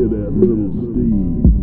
hear that little Steve.